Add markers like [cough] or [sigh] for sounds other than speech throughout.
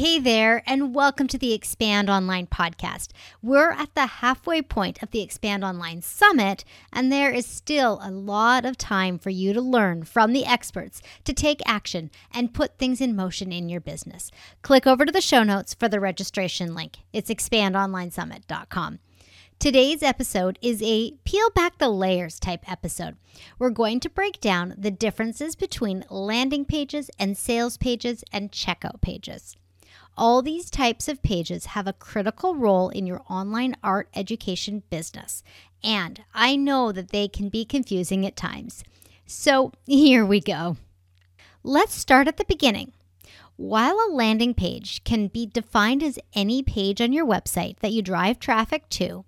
Hey there, and welcome to the Expand Online podcast. We're at the halfway point of the Expand Online Summit, and there is still a lot of time for you to learn from the experts to take action and put things in motion in your business. Click over to the show notes for the registration link. It's expandonlinesummit.com. Today's episode is a peel back the layers type episode. We're going to break down the differences between landing pages and sales pages and checkout pages. All these types of pages have a critical role in your online art education business, and I know that they can be confusing at times. So [laughs] here we go. Let's start at the beginning. While a landing page can be defined as any page on your website that you drive traffic to,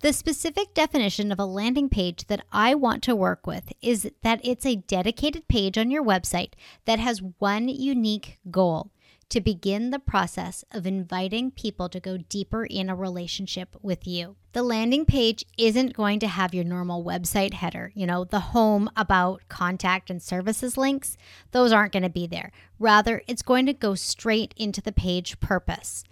the specific definition of a landing page that I want to work with is that it's a dedicated page on your website that has one unique goal to begin the process of inviting people to go deeper in a relationship with you. The landing page isn't going to have your normal website header, you know, the home, about, contact, and services links. Those aren't going to be there. Rather, it's going to go straight into the page purpose.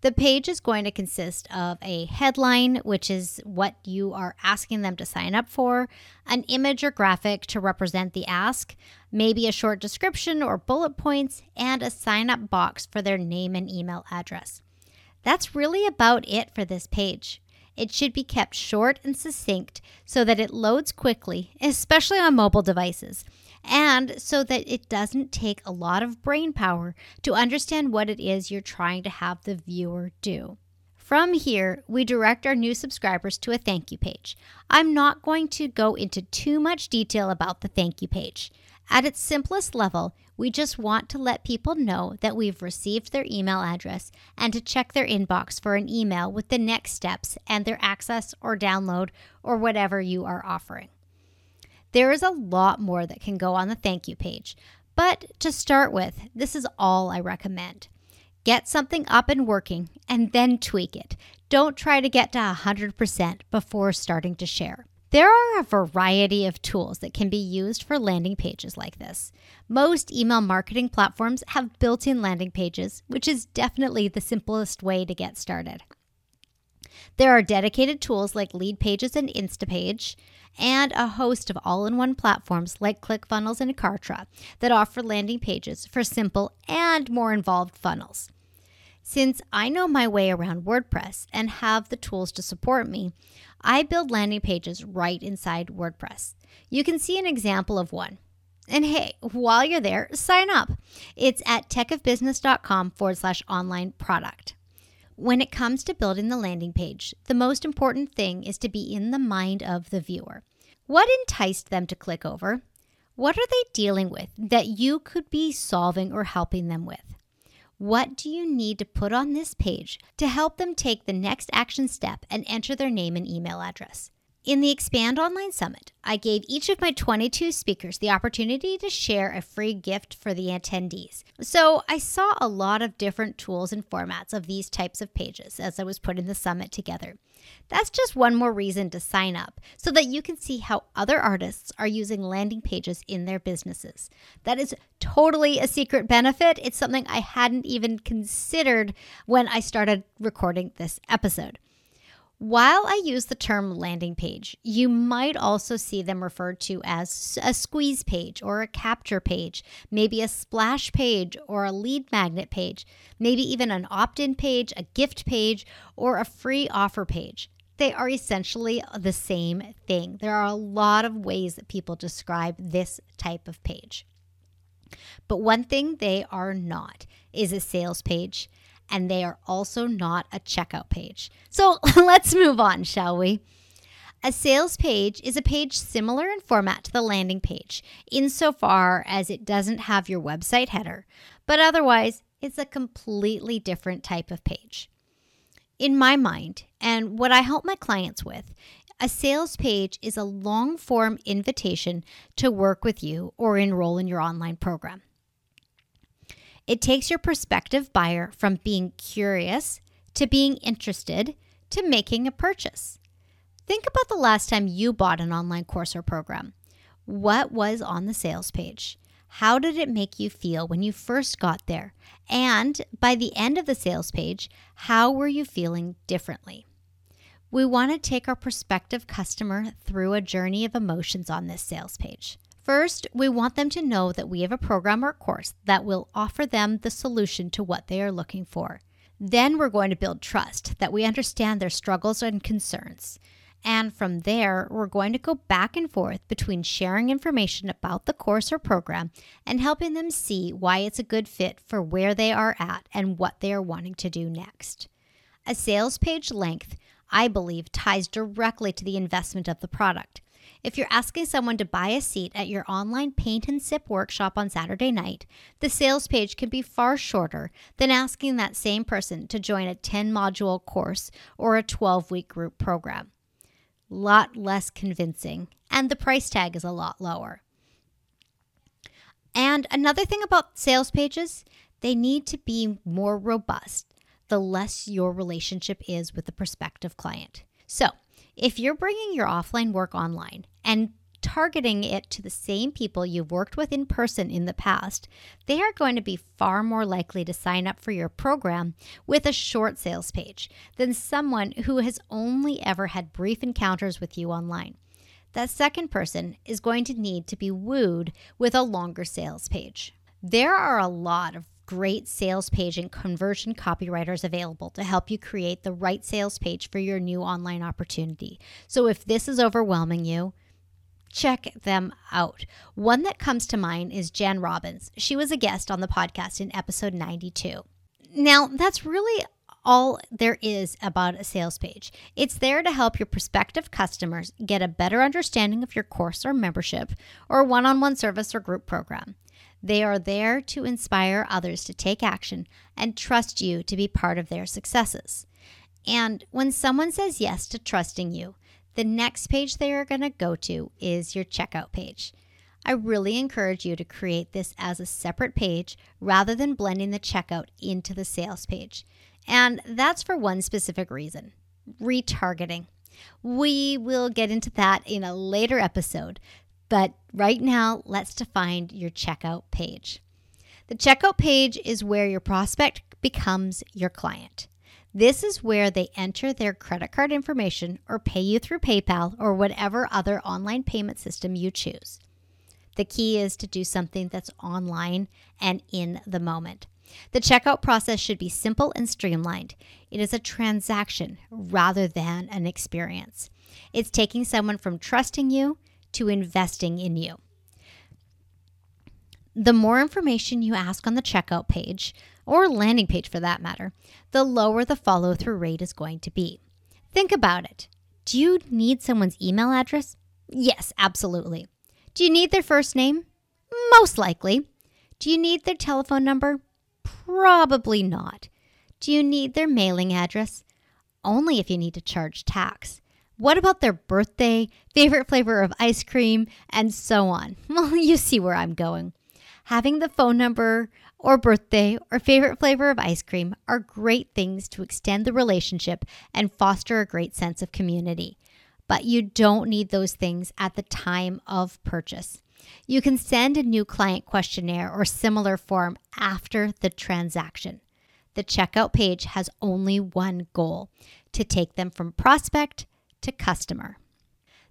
The page is going to consist of a headline, which is what you are asking them to sign up for, an image or graphic to represent the ask, maybe a short description or bullet points, and a sign up box for their name and email address. That's really about it for this page. It should be kept short and succinct so that it loads quickly, especially on mobile devices and so that it doesn't take a lot of brain power to understand what it is you're trying to have the viewer do. From here, we direct our new subscribers to a thank you page. I'm not going to go into too much detail about the thank you page. At its simplest level, we just want to let people know that we've received their email address and to check their inbox for an email with the next steps and their access or download or whatever you are offering. There is a lot more that can go on the thank you page. But to start with, this is all I recommend. Get something up and working and then tweak it. Don't try to get to 100% before starting to share. There are a variety of tools that can be used for landing pages like this. Most email marketing platforms have built in landing pages, which is definitely the simplest way to get started. There are dedicated tools like Leadpages and Instapage, and a host of all in one platforms like ClickFunnels and Kartra that offer landing pages for simple and more involved funnels. Since I know my way around WordPress and have the tools to support me, I build landing pages right inside WordPress. You can see an example of one. And hey, while you're there, sign up. It's at techofbusiness.com forward slash online product. When it comes to building the landing page, the most important thing is to be in the mind of the viewer. What enticed them to click over? What are they dealing with that you could be solving or helping them with? What do you need to put on this page to help them take the next action step and enter their name and email address? In the Expand Online Summit, I gave each of my 22 speakers the opportunity to share a free gift for the attendees. So I saw a lot of different tools and formats of these types of pages as I was putting the summit together. That's just one more reason to sign up so that you can see how other artists are using landing pages in their businesses. That is totally a secret benefit. It's something I hadn't even considered when I started recording this episode. While I use the term landing page, you might also see them referred to as a squeeze page or a capture page, maybe a splash page or a lead magnet page, maybe even an opt in page, a gift page, or a free offer page. They are essentially the same thing. There are a lot of ways that people describe this type of page. But one thing they are not is a sales page and they are also not a checkout page. So [laughs] let's move on, shall we? A sales page is a page similar in format to the landing page, insofar as it doesn't have your website header, but otherwise, it's a completely different type of page. In my mind, and what I help my clients with, a sales page is a long form invitation to work with you or enroll in your online program. It takes your prospective buyer from being curious to being interested to making a purchase. Think about the last time you bought an online course or program. What was on the sales page? How did it make you feel when you first got there? And by the end of the sales page, how were you feeling differently? We want to take our prospective customer through a journey of emotions on this sales page. First, we want them to know that we have a program or course that will offer them the solution to what they are looking for. Then we're going to build trust that we understand their struggles and concerns. And from there, we're going to go back and forth between sharing information about the course or program and helping them see why it's a good fit for where they are at and what they are wanting to do next. A sales page length, I believe, ties directly to the investment of the product. If you're asking someone to buy a seat at your online paint and sip workshop on Saturday night, the sales page can be far shorter than asking that same person to join a 10 module course or a 12 week group program A lot less convincing, and the price tag is a lot lower. And another thing about sales pages, they need to be more robust the less your relationship is with the prospective client. So, if you're bringing your offline work online and targeting it to the same people you've worked with in person in the past, they are going to be far more likely to sign up for your program with a short sales page than someone who has only ever had brief encounters with you online. That second person is going to need to be wooed with a longer sales page. There are a lot of great sales page and conversion copywriters available to help you create the right sales page for your new online opportunity. So if this is overwhelming you, check them out. One that comes to mind is Jan Robbins. She was a guest on the podcast in episode 92. Now, that's really all there is about a sales page. It's there to help your prospective customers get a better understanding of your course or membership or one on one service or group program. They are there to inspire others to take action and trust you to be part of their successes. And when someone says yes to trusting you, the next page they are going to go to is your checkout page. I really encourage you to create this as a separate page rather than blending the checkout into the sales page. And that's for one specific reason retargeting. We will get into that in a later episode, but right now, let's define your checkout page. The checkout page is where your prospect becomes your client. This is where they enter their credit card information or pay you through PayPal or whatever other online payment system you choose. The key is to do something that's online and in the moment. The checkout process should be simple and streamlined. It is a transaction rather than an experience. It's taking someone from trusting you to investing in you. The more information you ask on the checkout page, or landing page for that matter, the lower the follow through rate is going to be. Think about it. Do you need someone's email address? Yes, absolutely. Do you need their first name? Most likely. Do you need their telephone number? Probably not. Do you need their mailing address? Only if you need to charge tax. What about their birthday, favorite flavor of ice cream, and so on? [laughs] Well, you see where I'm going. Having the phone number or birthday or favorite flavor of ice cream are great things to extend the relationship and foster a great sense of community. But you don't need those things at the time of purchase. You can send a new client questionnaire or similar form after the transaction. The checkout page has only one goal to take them from prospect to customer.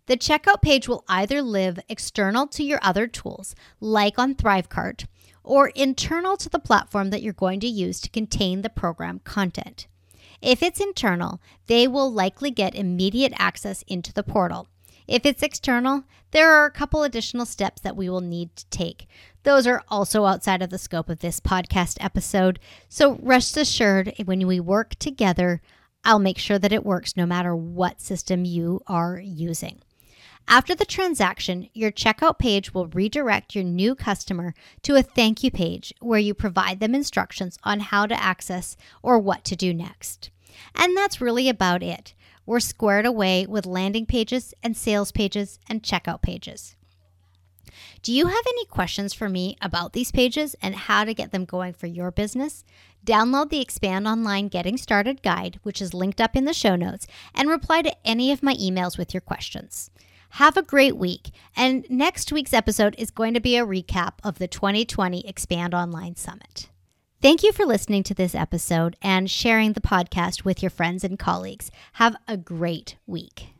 The checkout page will either live external to your other tools, like on Thrivecart, or internal to the platform that you're going to use to contain the program content. If it's internal, they will likely get immediate access into the portal. If it's external, there are a couple additional steps that we will need to take. Those are also outside of the scope of this podcast episode. So rest assured, when we work together, I'll make sure that it works no matter what system you are using. After the transaction, your checkout page will redirect your new customer to a thank you page where you provide them instructions on how to access or what to do next. And that's really about it. We're squared away with landing pages and sales pages and checkout pages. Do you have any questions for me about these pages and how to get them going for your business? Download the Expand Online Getting Started guide, which is linked up in the show notes, and reply to any of my emails with your questions. Have a great week. And next week's episode is going to be a recap of the 2020 Expand Online Summit. Thank you for listening to this episode and sharing the podcast with your friends and colleagues. Have a great week.